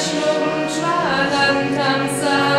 Shum Chagantam Sa